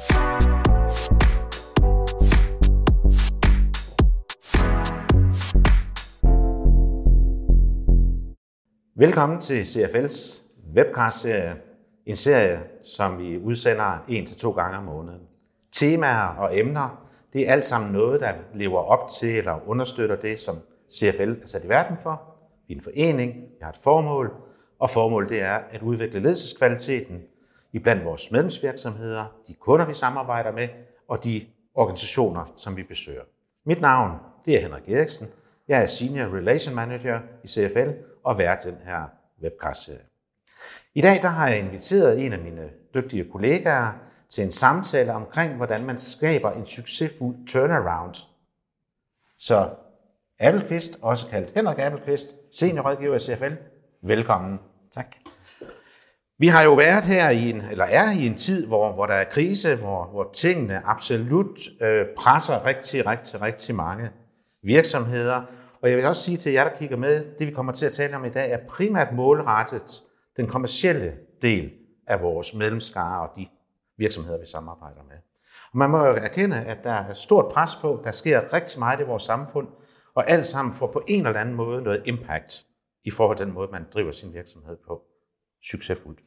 Velkommen til CFL's webcast-serie. En serie, som vi udsender en til to gange om måneden. Temaer og emner, det er alt sammen noget, der lever op til eller understøtter det, som CFL er sat i verden for. Vi er en forening, vi har et formål, og formålet det er at udvikle ledelseskvaliteten i blandt vores medlemsvirksomheder, de kunder, vi samarbejder med, og de organisationer, som vi besøger. Mit navn det er Henrik Eriksen. Jeg er Senior Relation Manager i CFL og vært den her webcast-serie. I dag der har jeg inviteret en af mine dygtige kollegaer til en samtale omkring, hvordan man skaber en succesfuld turnaround. Så Appelqvist, også kaldt Henrik Appelqvist, seniorrådgiver i CFL. Velkommen. Tak. Vi har jo været her i en, eller er i en tid, hvor, hvor der er krise, hvor, hvor tingene absolut øh, presser rigtig, rigtig, rigtig mange virksomheder. Og jeg vil også sige til jer, der kigger med, det vi kommer til at tale om i dag, er primært målrettet den kommercielle del af vores medlemskare og de virksomheder, vi samarbejder med. Og man må jo erkende, at der er stort pres på, der sker rigtig meget i vores samfund, og alt sammen får på en eller anden måde noget impact i forhold til den måde, man driver sin virksomhed på succesfuldt.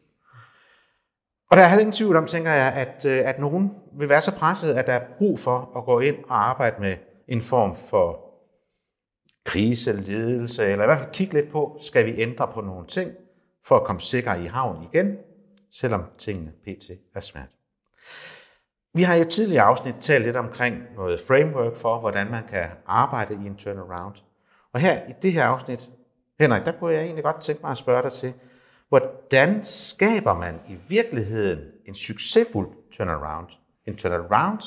Og der er heller ingen tvivl om, tænker jeg, at, øh, at nogen vil være så presset, at der er brug for at gå ind og arbejde med en form for krise, ledelse, eller i hvert fald kigge lidt på, skal vi ændre på nogle ting, for at komme sikre i havn igen, selvom tingene pt. er svært. Vi har i et tidligere afsnit talt lidt omkring noget framework for, hvordan man kan arbejde i en turnaround. Og her i det her afsnit, Henrik, der kunne jeg egentlig godt tænke mig at spørge dig til, hvordan skaber man i virkeligheden en succesfuld turnaround? En turnaround,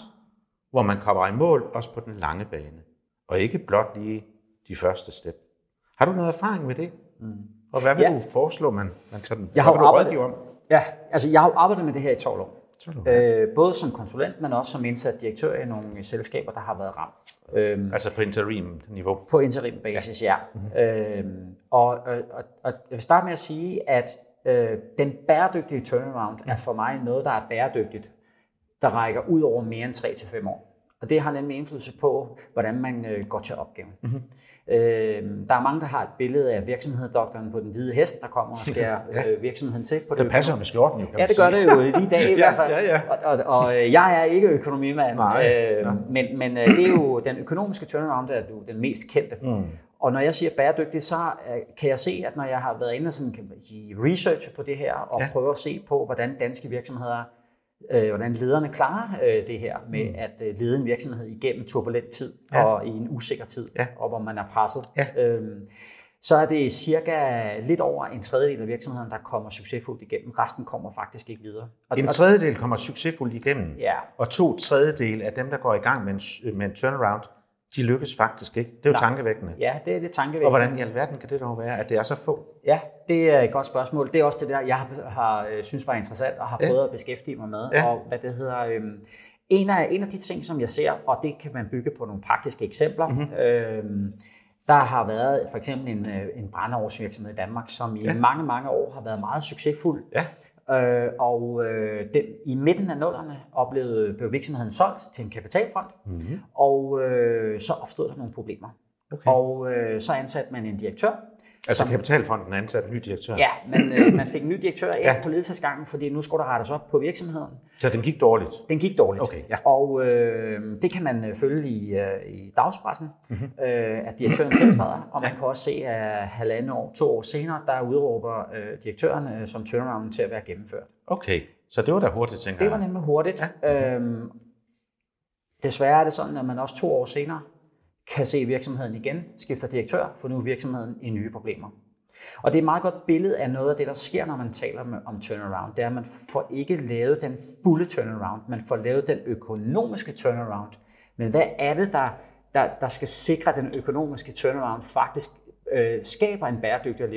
hvor man kommer i mål også på den lange bane, og ikke blot lige de første step. Har du noget erfaring med det? Mm. Og hvad vil ja. du foreslå, man, man tager den? Jeg har arbejdet, om? Ja, altså jeg har arbejdet med det her i 12 år. Øh, både som konsulent, men også som indsat direktør i nogle selskaber, der har været ramt. Øhm, altså på interim-niveau? På interim-basis, ja. ja. Mm-hmm. Øhm, og, og, og, og jeg vil starte med at sige, at øh, den bæredygtige turnaround er for mig noget, der er bæredygtigt, der rækker ud over mere end 3-5 år. Og det har nemlig indflydelse på, hvordan man øh, går til opgaven. Mm-hmm. Øh, der er mange, der har et billede af virksomhedsdoktoren på den hvide hest, der kommer og skærer ja. øh, virksomheden til. På det, det passer med skjorten jo, kan Ja, det gør det jo i de dage i hvert fald. Ja, ja. Og, og, og øh, jeg er ikke økonomimand, Nej, øh, ja. men, men øh, det er jo den økonomiske turnaround, der er jo den mest kendte. Mm. Og når jeg siger bæredygtigt, så øh, kan jeg se, at når jeg har været inde sådan, kan man sige, research på det her, og ja. prøve at se på, hvordan danske virksomheder øh, hvordan lederne klarer øh, det her med mm. at øh, lede en virksomhed igennem turbulent tid ja. og i en usikker tid, ja. og hvor man er presset. Ja. Øhm, så er det cirka lidt over en tredjedel af virksomheden, der kommer succesfuldt igennem. Resten kommer faktisk ikke videre. Og, en tredjedel kommer succesfuldt igennem, ja. og to tredjedel af dem, der går i gang med en, med en turnaround, de lykkes faktisk ikke. Det er jo Nej. tankevækkende. Ja, det er det tankevækkende. Og hvordan i alverden kan det dog være, at det er så få? Ja, det er et godt spørgsmål. Det er også det der, jeg har, har øh, synes var interessant og har prøvet ja. at beskæftige mig med. Ja. Og hvad det hedder... Øhm, en af, en af de ting, som jeg ser, og det kan man bygge på nogle praktiske eksempler, mm-hmm. øhm, der har været for eksempel en, øh, en brændeårsvirksomhed i Danmark, som i ja. mange, mange år har været meget succesfuld. Ja. Øh, og øh, den, i midten af nullerne oplevede, blev virksomheden solgt til en kapitalfond, mm-hmm. og øh, så opstod der nogle problemer. Okay. Og øh, så ansatte man en direktør, Altså som, kapitalfonden ansatte en ny direktør? Ja, men øh, man fik en ny direktør ind ja. på ledelsesgangen, fordi nu skulle der rettes op på virksomheden. Så den gik dårligt? Den gik dårligt. Okay, ja. Og øh, det kan man øh, følge i, øh, i dagspressen, mm-hmm. øh, at direktøren tiltræder, og man ja. kan også se, at halvandet år, to år senere, der udråber øh, direktøren øh, som turnaround til at være gennemført. Okay, så det var da hurtigt, tænker jeg. Det var nemlig hurtigt. Ja. Øhm, desværre er det sådan, at man også to år senere kan se virksomheden igen, skifter direktør, for nu er virksomheden i nye problemer. Og det er et meget godt billede af noget af det, der sker, når man taler om turnaround. Det er, at man får ikke lavet den fulde turnaround, man får lavet den økonomiske turnaround. Men hvad er det, der, der, der skal sikre, at den økonomiske turnaround faktisk øh, skaber en bæredygtig og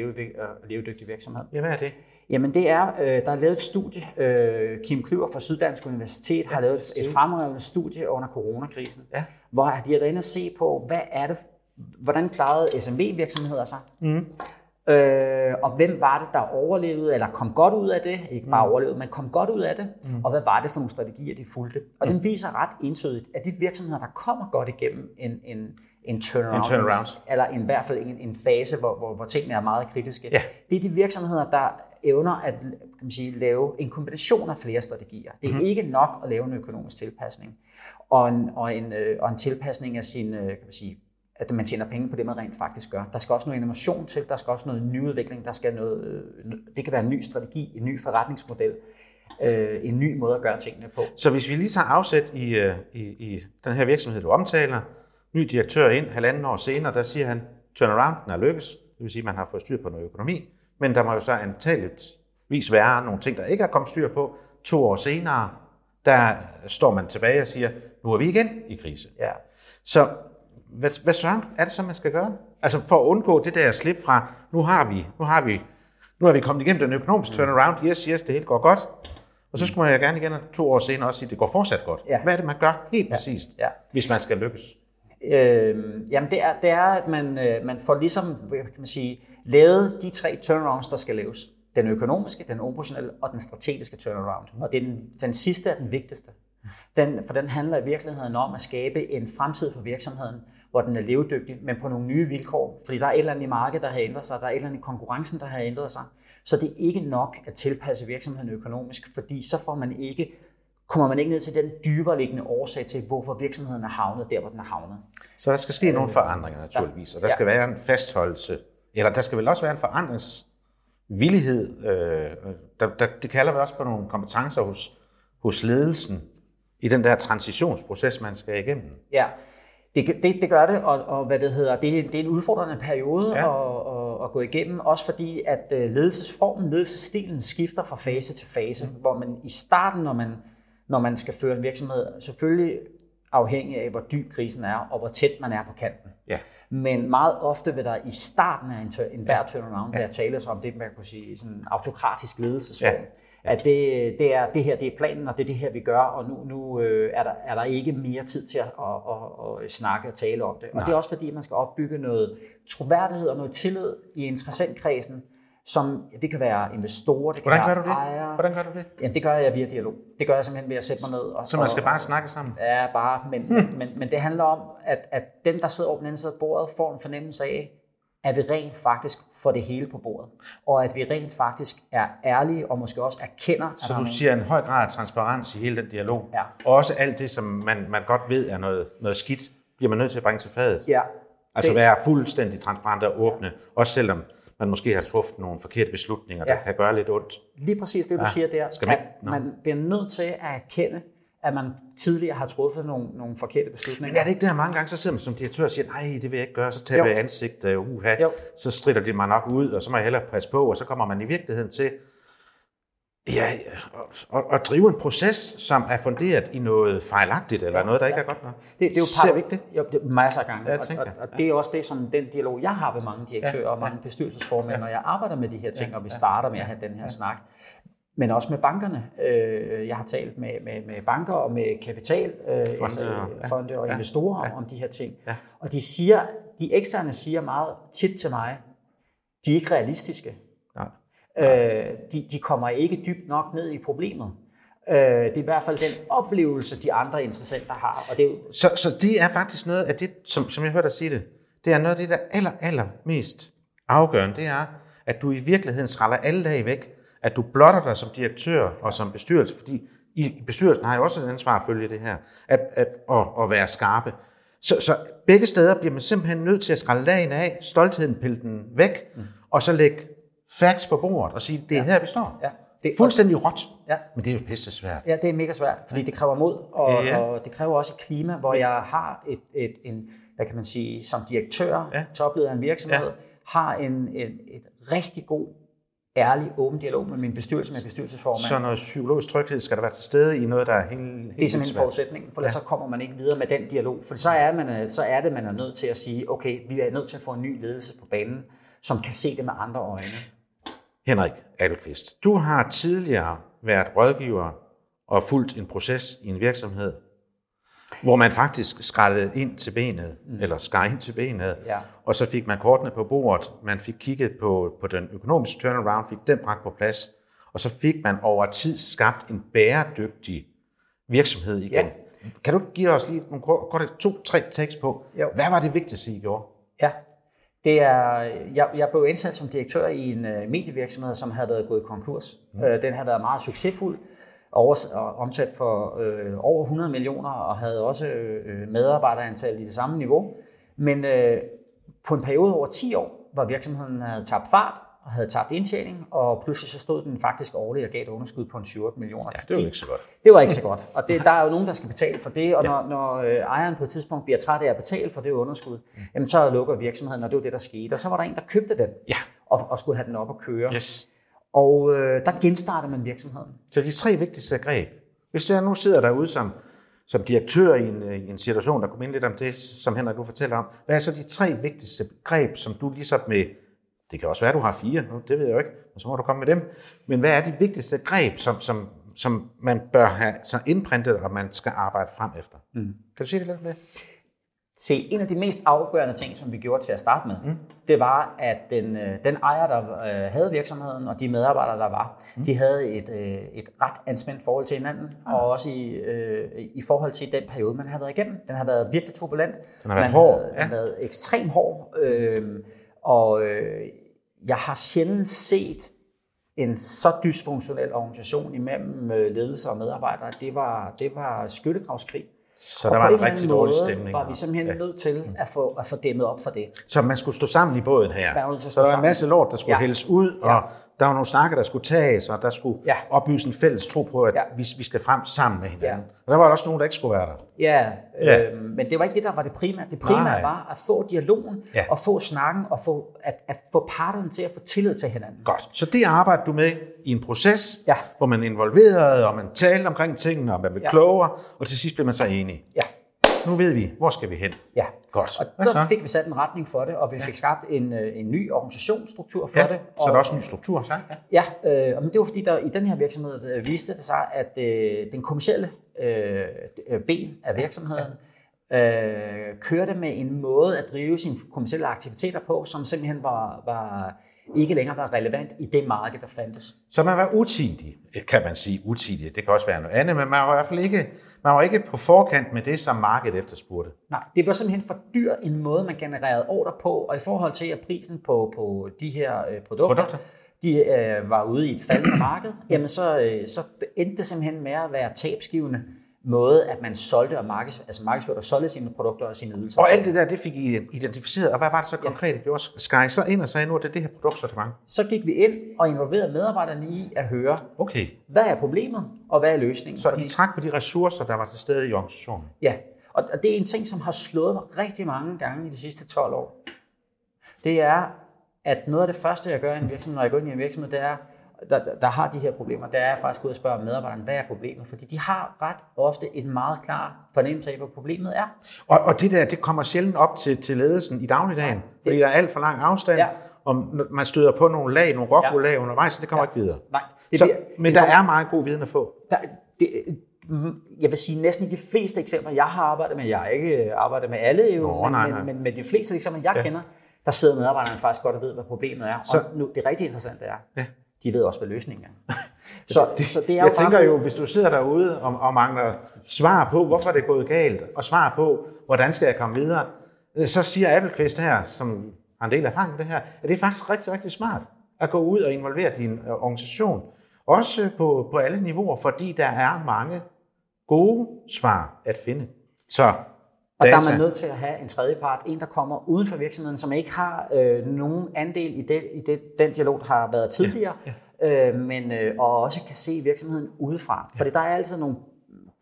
levedygtig øh, virksomhed? Ja, hvad er det? Jamen det er, øh, der er lavet et studie, øh, Kim Klyver fra Syddansk Universitet ja, har lavet et, et fremragende studie under coronakrisen, ja. hvor de har været inde og se på, hvad er det, hvordan klarede SMV-virksomheder sig, mm. Øh, og hvem var det, der overlevede, eller kom godt ud af det? Ikke bare mm. overlevede, men kom godt ud af det. Mm. Og hvad var det for nogle strategier, de fulgte? Og mm. den viser ret entydigt, at de virksomheder, der kommer godt igennem en, en, en turnaround, en turnaround. eller i hvert fald en, en fase, hvor, hvor, hvor tingene er meget kritiske, ja. det er de virksomheder, der evner at kan man sige, lave en kombination af flere strategier. Det er mm. ikke nok at lave en økonomisk tilpasning og en, og en, øh, og en tilpasning af sin øh, kan man sige, at man tjener penge på det, man rent faktisk gør. Der skal også noget innovation til, der skal også noget nyudvikling, der skal noget, øh, det kan være en ny strategi, en ny forretningsmodel, øh, en ny måde at gøre tingene på. Så hvis vi lige tager afsæt i, øh, i, i den her virksomhed, du omtaler, ny direktør ind, halvanden år senere, der siger han, turnaround er lykkes, det vil sige, at man har fået styr på noget økonomi, men der må jo så antageligvis være nogle ting, der ikke er kommet styr på. To år senere, der står man tilbage og siger, nu er vi igen i krise. Ja. Så hvad, hvad søren er det så, man skal gøre? Altså for at undgå det der slip fra, nu har vi, nu har vi, nu har vi kommet igennem den økonomiske turnaround, yes, yes, det hele går godt. Og så skulle man jo gerne igen to år senere også sige, at det går fortsat godt. Ja. Hvad er det, man gør helt ja. præcist, ja. hvis man skal lykkes? Øh, jamen det er, det er, at man, øh, man får ligesom, kan man sige, lavet de tre turnarounds, der skal laves. Den økonomiske, den operationelle og den strategiske turnaround. Og det er den, den sidste er den vigtigste. Den, for den handler i virkeligheden om at skabe en fremtid for virksomheden, hvor den er levedygtig, men på nogle nye vilkår. Fordi der er et eller andet i markedet, der har ændret sig, der er et eller andet i konkurrencen, der har ændret sig. Så det er ikke nok at tilpasse virksomheden økonomisk, fordi så får man ikke, kommer man ikke ned til den dybere liggende årsag til, hvorfor virksomheden er havnet der, hvor den er havnet. Så der skal ske nogle forandringer naturligvis, og der skal være en fastholdelse, eller der skal vel også være en forandringsvillighed. Øh, der, der, det kalder vi også på nogle kompetencer hos, hos ledelsen i den der transitionsproces, man skal igennem. Ja, det, det, det gør det, og, og hvad det hedder, det, det er en udfordrende periode ja. at, at, at gå igennem, også fordi at øh, ledelsesformen, ledelsesstilen skifter fra fase til fase, mm. hvor man i starten, når man, når man skal føre en virksomhed, selvfølgelig afhængig af, hvor dyb krisen er, og hvor tæt man er på kanten. Ja. Men meget ofte vil der i starten af en, en hver turnaround ja. være tale om det, man kan sige, sådan autokratisk ledelsesform. Ja at det, det, er, det her det er planen, og det er det her, vi gør, og nu, nu øh, er, der, er der ikke mere tid til at, at, at, at snakke og tale om det. Og Nej. det er også fordi, man skal opbygge noget troværdighed og noget tillid i interessentkredsen, som det kan være investorer, det kan Hvordan gør du det? ejere. Hvordan gør du det? Jamen, det gør jeg via dialog. Det gør jeg simpelthen ved at sætte mig ned. Og, så man skal og, bare snakke sammen? Ja, bare. Men, men, men, men det handler om, at, at den, der sidder over den anden side af bordet, får en fornemmelse af, at vi rent faktisk får det hele på bordet. Og at vi rent faktisk er ærlige og måske også erkender... Så du siger en høj grad af transparens i hele den dialog. Ja. Og også alt det, som man, man godt ved er noget, noget skidt, bliver man nødt til at bringe til fadet. Ja. Altså det... være fuldstændig transparent og åbne, også selvom man måske har truffet nogle forkerte beslutninger, ja. der kan gøre lidt ondt. Lige præcis det, du ja. siger der. Skal man, man bliver nødt til at erkende, at man tidligere har truffet nogle, nogle forkerte beslutninger. Men er det ikke det her mange gange, så sidder man som direktør og siger, nej, det vil jeg ikke gøre, så taber jeg ansigt, uh, uha, så strider de mig nok ud, og så må jeg hellere passe på, og så kommer man i virkeligheden til ja, at, at drive en proces, som er funderet i noget fejlagtigt, eller ja, noget, der ikke ja. er godt nok. Det, det er jo Ser vi ikke det? Jo, det er masser af gange. Ja, og, og, og, det er også det, som den dialog, jeg har med mange direktører ja, og mange bestyrelsesformænd, ja. når jeg arbejder med de her ting, ja, og vi starter med at have den her ja. snak men også med bankerne. Øh, jeg har talt med, med, med banker og med kapitalfonde øh, altså, fonde og ja, investorer ja, om de her ting. Ja. Og de siger, de eksterne siger meget tit til mig, de er ikke realistiske. Øh, de, de kommer ikke dybt nok ned i problemet. det er i hvert fald den oplevelse, de andre interessenter har. Og det er jo... så, så det er faktisk noget af det, som, som jeg hørte dig sige det, det er noget af det, der aller, aller mest afgørende, det er, at du i virkeligheden skræller alle dage væk, at du blotter dig som direktør og som bestyrelse, fordi i bestyrelsen har jo også et ansvar at følge det her, at, at, at, at være skarpe. Så, så begge steder bliver man simpelthen nødt til at skrælle dagen af, stoltheden pille den væk, mm. og så lægge facts på bordet og sige, det er ja. her, vi står. Ja. Det er fuldstændig råt, ja. men det er jo pisse svært. Ja, det er mega svært, fordi det kræver mod, og, ja. og det kræver også et klima, hvor jeg har et, et, en, hvad kan man sige, som direktør, ja. topleder af en virksomhed, ja. har en, en, et rigtig god ærlig, åben dialog med min bestyrelse, med bestyrelsesformand. Så noget psykologisk tryghed skal der være til stede i noget, der er helt, helt Det er simpelthen forudsætningen, for ja. så kommer man ikke videre med den dialog. For så er, man, så er det, man er nødt til at sige, okay, vi er nødt til at få en ny ledelse på banen, som kan se det med andre øjne. Henrik Adelqvist, du har tidligere været rådgiver og fulgt en proces i en virksomhed. Hvor man faktisk skrællede ind til benet, mm. eller skar ind til benet, Ja. og så fik man kortene på bordet, man fik kigget på, på den økonomiske turnaround, fik den bragt på plads, og så fik man over tid skabt en bæredygtig virksomhed igen. Ja. Kan du give os lige nogle kort to-tre tekst på, Jo. hvad var det vigtigste, I gjorde? Ja. Det er, jeg, jeg blev indsat som direktør i en uh, medievirksomhed, som havde været gået konkurs. Mm. Uh, den havde været meget succesfuld, over, og omsat for øh, over 100 millioner, og havde også øh, medarbejderantal i det samme niveau. Men øh, på en periode over 10 år, hvor virksomheden havde tabt fart, og havde tabt indtjening, og pludselig så stod den faktisk årligt og gav et underskud på en 7 millioner. Ja, det var ikke så godt. Det var ikke så godt, og det, der er jo nogen, der skal betale for det, og når, når øh, ejeren på et tidspunkt bliver træt af at betale for det underskud, jamen så lukker virksomheden, og det var det, der skete. Og så var der en, der købte den, Ja. og, og skulle have den op at køre. Yes. Og øh, der genstartede man virksomheden. Så de tre vigtigste greb. Hvis jeg nu sidder derude som, som direktør i en, øh, i en situation, der kunne minde lidt om det, som Henrik nu fortæller om, hvad er så de tre vigtigste greb, som du ligesom med, det kan også være, at du har fire, nu, det ved jeg jo ikke, og så må du komme med dem, men hvad er de vigtigste greb, som, som, som man bør have så indprintet, og man skal arbejde frem efter? Mm. Kan du sige det lidt om det? Se, en af de mest afgørende ting, som vi gjorde til at starte med, mm. det var, at den, øh, den ejer, der øh, havde virksomheden, og de medarbejdere, der var, mm. de havde et, øh, et ret anspændt forhold til hinanden, mm. og også i, øh, i forhold til den periode, man har været igennem. Den har været virkelig turbulent. Den har været man hård, Har, ja. har været ekstremt hård, øh, og øh, jeg har sjældent set en så dysfunktionel organisation imellem øh, ledelse og medarbejdere. Det var, det var skyttegravskrig. Så Og der var en rigtig dårlig stemning. var vi simpelthen ja. nødt til at få, at få dæmmet op for det. Så man skulle stå sammen i båden her. Så der var en masse lort, der skulle ja. Hældes ud, og Ja. Der var nogle snakke, der skulle tages, og der skulle ja. Opbygges en fælles tro på, at ja. Vi, vi skal frem sammen med hinanden. Ja. Og der var også nogen, der ikke skulle være der. Ja, Ja. Øh, men det var ikke det, der var det primære. Det primære Nej. var at få dialogen, Ja. og få snakken, og få, at, at få parterne til at få tillid til hinanden. Godt. Så det arbejder du med i en proces, Ja. hvor man involverede, og man talte omkring tingene, og man blev. Ja. klogere, og til sidst blev man så enige. Ja, Nu ved vi, hvor skal vi hen? ja. Godt. Og Hvad der så? fik vi sat en retning for det, og vi fik skabt en, øh, en ny organisationsstruktur for Ja, det. så er der også en ny struktur. Så? Ja. Ja, øh, men det var fordi, der i den her virksomhed øh, viste det sig, at øh, den kommercielle øh, øh, ben af virksomheden øh, kørte med en måde at drive sine kommercielle aktiviteter på, som simpelthen var, var ikke længere var relevant i det marked, der fandtes. Så man var utidig, kan man sige utidig. Det kan også være noget andet, men man var i hvert fald ikke, man var ikke på forkant med det, som markedet efterspurgte. Nej, det var simpelthen for dyr en måde, man genererede ordre på, og i forhold til, at prisen på, på de her øh, produkter, Produkter. de øh, var ude i et faldende marked, jamen så, øh, så endte det simpelthen med at være tabsgivende måde, at man solgte og markeds, altså markedsførte og solgte sine produkter og sine ydelser. Og alt det der, det fik I identificeret. Og hvad var det så konkret, I gjorde? Skal I så ind og sagde, nu er det det her produktsortiment? Så gik vi ind og involverede medarbejderne i at høre, Okay. hvad er problemet, og hvad er løsningen? Så I trak på de ressourcer, der var til stede i organisationen. Ja, og og det er en ting, som har slået mig rigtig mange gange i de sidste 12 år. Det er, at noget af det første, jeg gør i en virksomhed, når jeg går ind i en virksomhed, det er, der, der har de her problemer, det er faktisk ud at spørge medarbejderne, hvad er problemet? Fordi de har ret ofte en meget klar fornemmelse af, hvad problemet er. Og, og det der, det kommer sjældent op til, til ledelsen i dagligdagen, det- fordi der er alt for lang afstand, Ja. og man støder på nogle lag, nogle rockwool-lag undervejs, så det kommer Ja. ikke videre. Nej, det Så, bliver, men der er meget god viden at få. der, det, jeg vil sige næsten i de fleste eksempler, jeg har arbejdet med, jeg har ikke øh, arbejdet med alle, jo, Nå, men, nej, nej. men, men de fleste eksempler, jeg Ja. ja. kender, der sidder medarbejderne faktisk godt og ved, hvad problemet er. Så- og nu, det rigtig interessante er, Ja. De ved også, hvad løsningen er. så, det, så det er Jeg tænker bare, jo, hvis du sidder derude og, og mangler svar på, hvorfor det er gået galt, og svar på, hvordan skal jeg komme videre, øh, så siger Appelqvist her, som har en del erfaring med det her, at det er faktisk rigtig, rigtig smart at gå ud og involvere din øh, organisation. Også på, på alle niveauer, fordi der er mange gode svar at finde. Så og der data. er man nødt til at have en tredje part, en der kommer uden for virksomheden, som ikke har øh, nogen andel i, det, i det, den dialog, der har været tidligere, ja, ja. Øh, men øh, og også kan se virksomheden udefra. Fordi der er altid nogle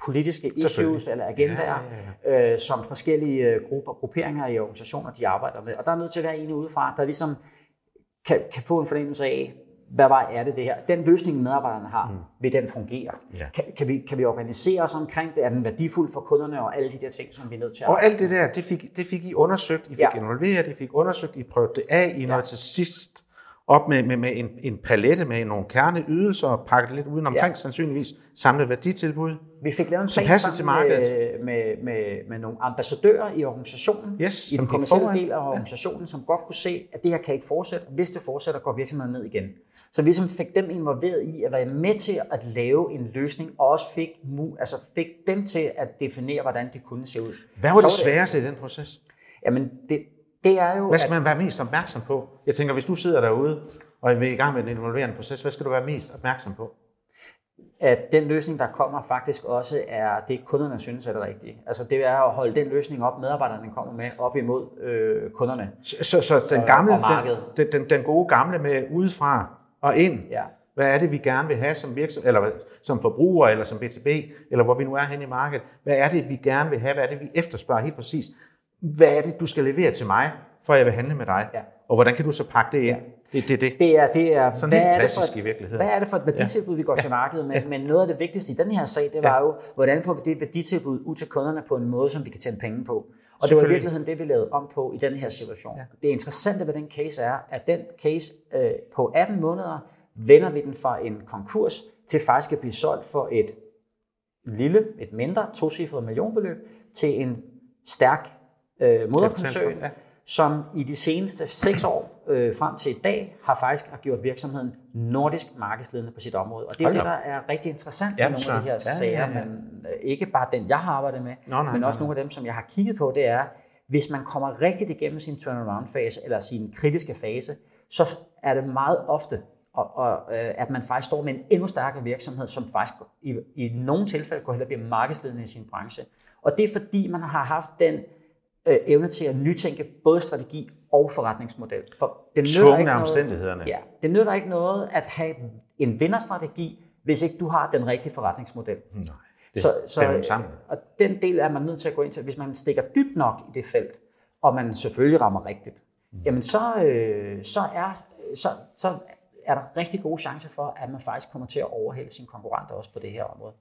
politiske issues eller agendaer, ja, ja, ja. Øh, som forskellige øh, grupper, grupperinger i organisationer, de arbejder med. Og der er nødt til at være en udefra, der ligesom kan, kan få en fornemmelse af, hvad vej er det det her? Den løsning, medarbejderne har, mm. vil den fungere? Ja. Kan, kan, vi, kan vi organisere os omkring det? Er den værdifuld for kunderne og alle de der ting, som vi er nødt til at Og alt det der, det fik, det fik I undersøgt, I fik ja. Ja. involveret, I fik undersøgt, I prøvede det af, I nåede til sidst op med, med, med en, en palette med nogle kerneydelser og pakket lidt udenomkring, ja. sandsynligvis samlet værditilbud. Vi fik lavet en plan til med, med, med, med nogle ambassadører i organisationen, yes, i den kommercielle del af organisationen, ja. som godt kunne se, at det her kan ikke fortsætte. Hvis det fortsætter, går virksomheden ned igen. Så vi som fik dem involveret i at være med til at lave en løsning, og også fik, altså fik dem til at definere, hvordan det kunne se ud. Hvad var det sværeste i den proces? Jamen, det, det er jo... Hvad skal man være mest opmærksom på? Jeg tænker, hvis du sidder derude og er i gang med en involverende proces, hvad skal du være mest opmærksom på? At den løsning, der kommer, faktisk også er det, kunderne synes er det rigtige. Altså det er at holde den løsning op, medarbejderne kommer med, op imod øh, kunderne. Så, så, så den, gamle, den, den, den gode gamle med udefra og ind, ja. hvad er det, vi gerne vil have som virksomhed, eller som forbruger, eller som B2B, eller hvor vi nu er hen i markedet? Hvad er det, vi gerne vil have? Hvad er det, vi efterspørger helt præcis? Hvad er det, du skal levere til mig, for at jeg vil handle med dig? Ja. Og hvordan kan du så pakke det ind? Ja. Det, det, det. det er, det er, Sådan hvad, er det for i virkeligheden. hvad er det for et værditilbud, ja. vi går ja. til markedet med? Ja. Men noget af det vigtigste i den her sag, det var ja. jo, hvordan får vi det værditilbud ud til kunderne på en måde, som vi kan tjene penge på? Og det var i virkeligheden det, vi lavede om på i den her situation. Ja. Det interessante ved den case er, at den case øh, på 18 måneder vender vi den fra en konkurs til faktisk at blive solgt for et lille, et mindre, tocifret millionbeløb til en stærk øh, moderkoncern, ja. som i de seneste seks år øh, frem til i dag har faktisk har gjort virksomheden nordisk markedsledende på sit område. Og det er det, der er rigtig interessant ja, med nogle af de her ja, sager, ja, ja. men øh, ikke bare den, jeg har arbejdet med, Nå, nej, men også nej. nogle af dem, som jeg har kigget på, det er, hvis man kommer rigtigt igennem sin turnaround-fase, eller sin kritiske fase, så er det meget ofte, og, og, øh, at man faktisk står med en endnu stærkere virksomhed, som faktisk i, i nogle tilfælde går hen og bliver markedsledende i sin branche. Og det er fordi, man har haft den øh, evne til at nytænke både strategi og forretningsmodel. For det nytter ikke omstændighederne. Noget, ja, det nytter ikke noget at have en vinderstrategi, hvis ikke du har den rigtige forretningsmodel. Nej, det så, så, er sammen. Og den del er man nødt til at gå ind til. Hvis man stikker dybt nok i det felt, og man selvfølgelig rammer rigtigt, mm. jamen så, øh, så, er, så, så er der rigtig gode chancer for, at man faktisk kommer til at overhælde sine konkurrenter også på det her område.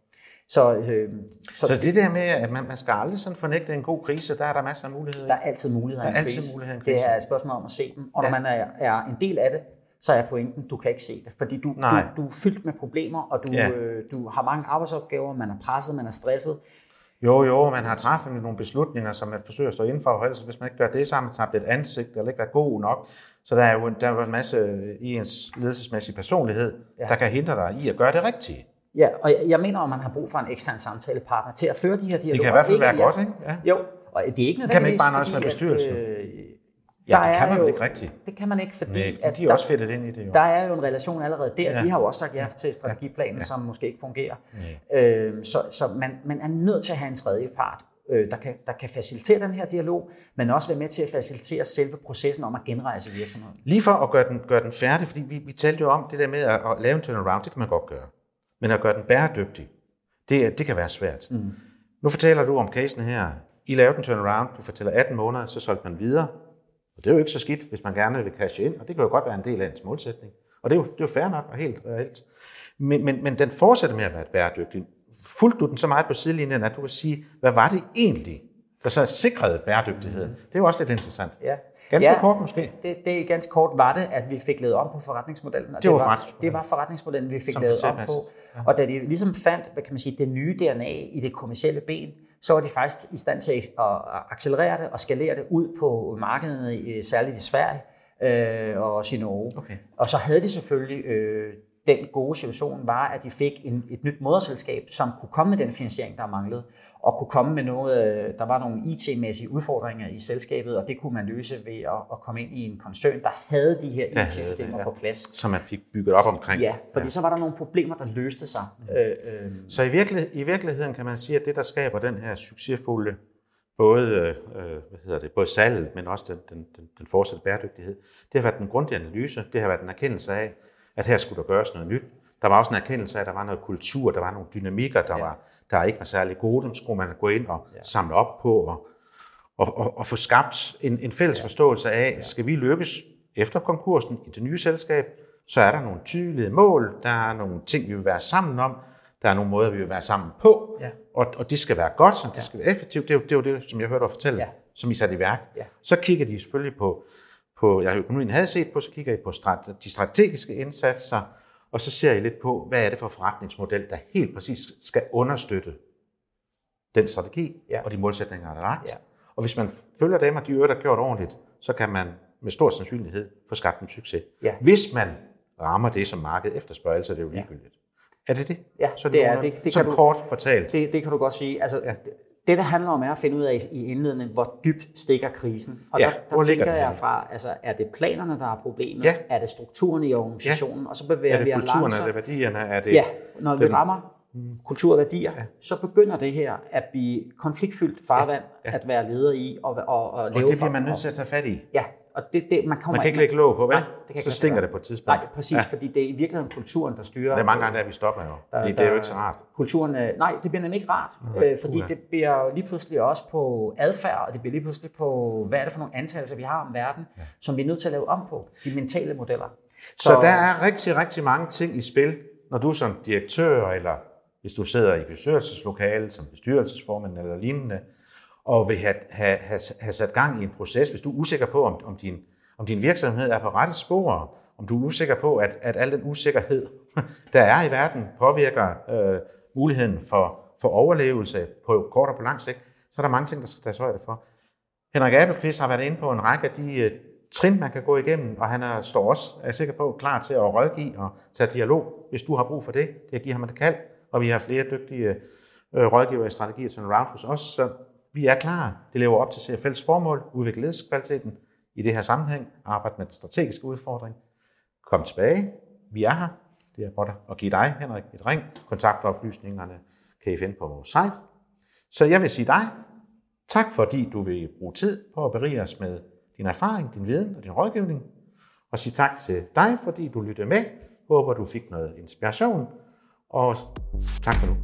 Så, øh, så, så det, der med, at man, man skal aldrig sådan fornægte en god krise, der er der masser af muligheder. Der er altid muligheder i en krise. Altid muligheder i en krise. Det er et spørgsmål om at se dem. Og når ja. man er, er en del af det, så er pointen, du kan ikke se det. Fordi du, du, du er fyldt med problemer, og du, ja. øh, du har mange arbejdsopgaver, man er presset, man er stresset. Jo, jo, man har træffet nogle beslutninger, som man forsøger at stå indenfor, og ellers hvis man ikke gør det, så har man tabt et ansigt, eller ikke været god nok. Så der er jo, der er jo en masse i ens ledelsesmæssige personlighed, ja. der kan hindre dig i at gøre det rigtige. Ja, og jeg, jeg mener, at man har brug for en ekstern samtalepartner til at føre de her dialoger. Det kan i hvert fald være ikke, godt, ikke? Ja. Jo, og det er ikke nødvendigvis, Kan man ikke bare nøjes med bestyrelsen? At, øh, Ja, det kan man jo ikke rigtigt. Det kan man ikke, fordi Nej, at de er der, også fedtet ind i det. Jo. Der er jo en relation allerede der. Ja. De har jo også sagt ja til strategiplanen, ja. som måske ikke fungerer. Øh, så så man, man er nødt til at have en tredje part, øh, der, kan, der kan facilitere den her dialog, men også være med til at facilitere selve processen om at genrejse virksomheden. Lige for at gøre den, gøre den færdig, fordi vi, vi talte jo om det der med at, at lave en turnaround, det kan man godt gøre. Men at gøre den bæredygtig, det, det kan være svært. Mm. Nu fortæller du om casen her. I lavede en turnaround, du fortæller 18 måneder, så solgte man videre. Og det er jo ikke så skidt, hvis man gerne vil cashe ind, og det kan jo godt være en del af ens målsætning. Og det er jo, det er jo fair nok og helt reelt. Men, men, men den fortsætter med at være bæredygtig. Fulgte du den så meget på sidelinjen, at du kan sige, hvad var det egentlig, der så sikrede bæredygtigheden? Det er jo også lidt interessant. Ja. Ganske ja, kort måske. Det, det, ganske kort var det, at vi fik lavet om på forretningsmodellen. Og det, var, det, var, det var forretningsmodellen, vi fik Som lavet om på. Ja. Og da de ligesom fandt, hvad kan man sige, det nye DNA i det kommercielle ben, så var de faktisk i stand til at accelerere det og skalere det ud på markedet, særligt i Sverige øh, og også i Norge. Okay. Og så havde de selvfølgelig øh, den gode situation var, at de fik en, et nyt moderselskab, som kunne komme med den finansiering, der manglede, og kunne komme med noget, der var nogle IT-mæssige udfordringer i selskabet, og det kunne man løse ved at, at komme ind i en koncern, der havde de her IT-systemer ja. på plads. Som man fik bygget op omkring. Ja, fordi ja. så var der nogle problemer, der løste sig. Mm. Øh, øh. Så i, virkelig, i virkeligheden kan man sige, at det, der skaber den her succesfulde både, øh, hvad hedder det, både salget, men også den, den, den, den fortsatte bæredygtighed, det har været en grundig analyse, det har været en erkendelse af, at her skulle der gøres noget nyt. Der var også en erkendelse af, at der var noget kultur, der var nogle dynamikker, der, ja. var, der ikke var særlig gode. Dem skulle man gå ind og ja. samle op på og, og, og, og få skabt en, en fælles ja. forståelse af, ja. skal vi lykkes efter konkursen i det nye selskab, så er der nogle tydelige mål, der er nogle ting, vi vil være sammen om, der er nogle måder, vi vil være sammen på, ja. og, og det skal være godt, så det ja. skal være effektivt. Det er, jo, det er jo det, som jeg hørte dig fortælle, ja. som I satte i værk. Ja. Så kigger de selvfølgelig på på, jeg økonomien havde set på, så kigger I på de strategiske indsatser, og så ser I lidt på, hvad er det for forretningsmodel, der helt præcis skal understøtte den strategi ja. og de målsætninger, der er lagt. Ja. Og hvis man følger dem, og de øvrigt er gjort ordentligt, så kan man med stor sandsynlighed få skabt en succes. Ja. Hvis man rammer det, som markedet efterspørger, så er det jo ligegyldigt. Ja. Er det det? Ja, så det, er det. det kan du, kort fortalt. Det, det kan du godt sige. Altså, ja. Det, det handler om, er at finde ud af i indledningen, hvor dybt stikker krisen. Og ja, der, der tænker jeg fra, altså, er det planerne, der er problemet? Ja. Er det strukturen i organisationen? Ja. Og så bevæger er det vi kulturen, langsomt. er det værdierne? Er det ja, når den, vi rammer mm. kultur og værdier, ja. så begynder det her at blive konfliktfyldt farvand ja. Ja. at være leder i og, og, og leve Og det bliver man nødt til at tage fat i. Ja, og det, det, man, kommer man kan ikke lægge låg på, vel? Nej, det kan så stinker det på et tidspunkt. Nej, præcis, ja. fordi det er i virkeligheden kulturen, der styrer. Det er mange gange, der vi stopper jo, der, fordi der, det er jo ikke så rart. Kulturen, øh, nej, det bliver nemlig ikke rart, okay. øh, fordi det bliver lige pludselig også på adfærd, og det bliver lige pludselig på, hvad er det for nogle antagelser, vi har om verden, ja. som vi er nødt til at lave om på, de mentale modeller. Så, så der er rigtig, rigtig mange ting i spil, når du som direktør, eller hvis du sidder i bestyrelseslokalet som bestyrelsesformand eller lignende, og vil have, have, have, have sat gang i en proces, hvis du er usikker på, om, om, din, om din virksomhed er på rette spor, om du er usikker på, at, at al den usikkerhed, der er i verden, påvirker øh, muligheden for, for overlevelse på kort og på lang sigt, så er der mange ting, der skal tages højde for. Henrik Abelqvist har været inde på en række af de øh, trin, man kan gå igennem, og han er, står også, er jeg sikker på, klar til at rådgive og tage dialog, hvis du har brug for det. Det giver ham et kald, og vi har flere dygtige øh, rådgivere i strategier til Round hos os, så vi er klar. Det lever op til CFL's formål, udvikle ledelseskvaliteten i det her sammenhæng, arbejde med strategiske udfordring. Kom tilbage. Vi er her. Det er godt at give dig, Henrik, et ring. Kontaktoplysningerne kan I finde på vores site. Så jeg vil sige dig, tak fordi du vil bruge tid på at berige os med din erfaring, din viden og din rådgivning. Og sige tak til dig, fordi du lyttede med. Håber, du fik noget inspiration. Og tak for nu.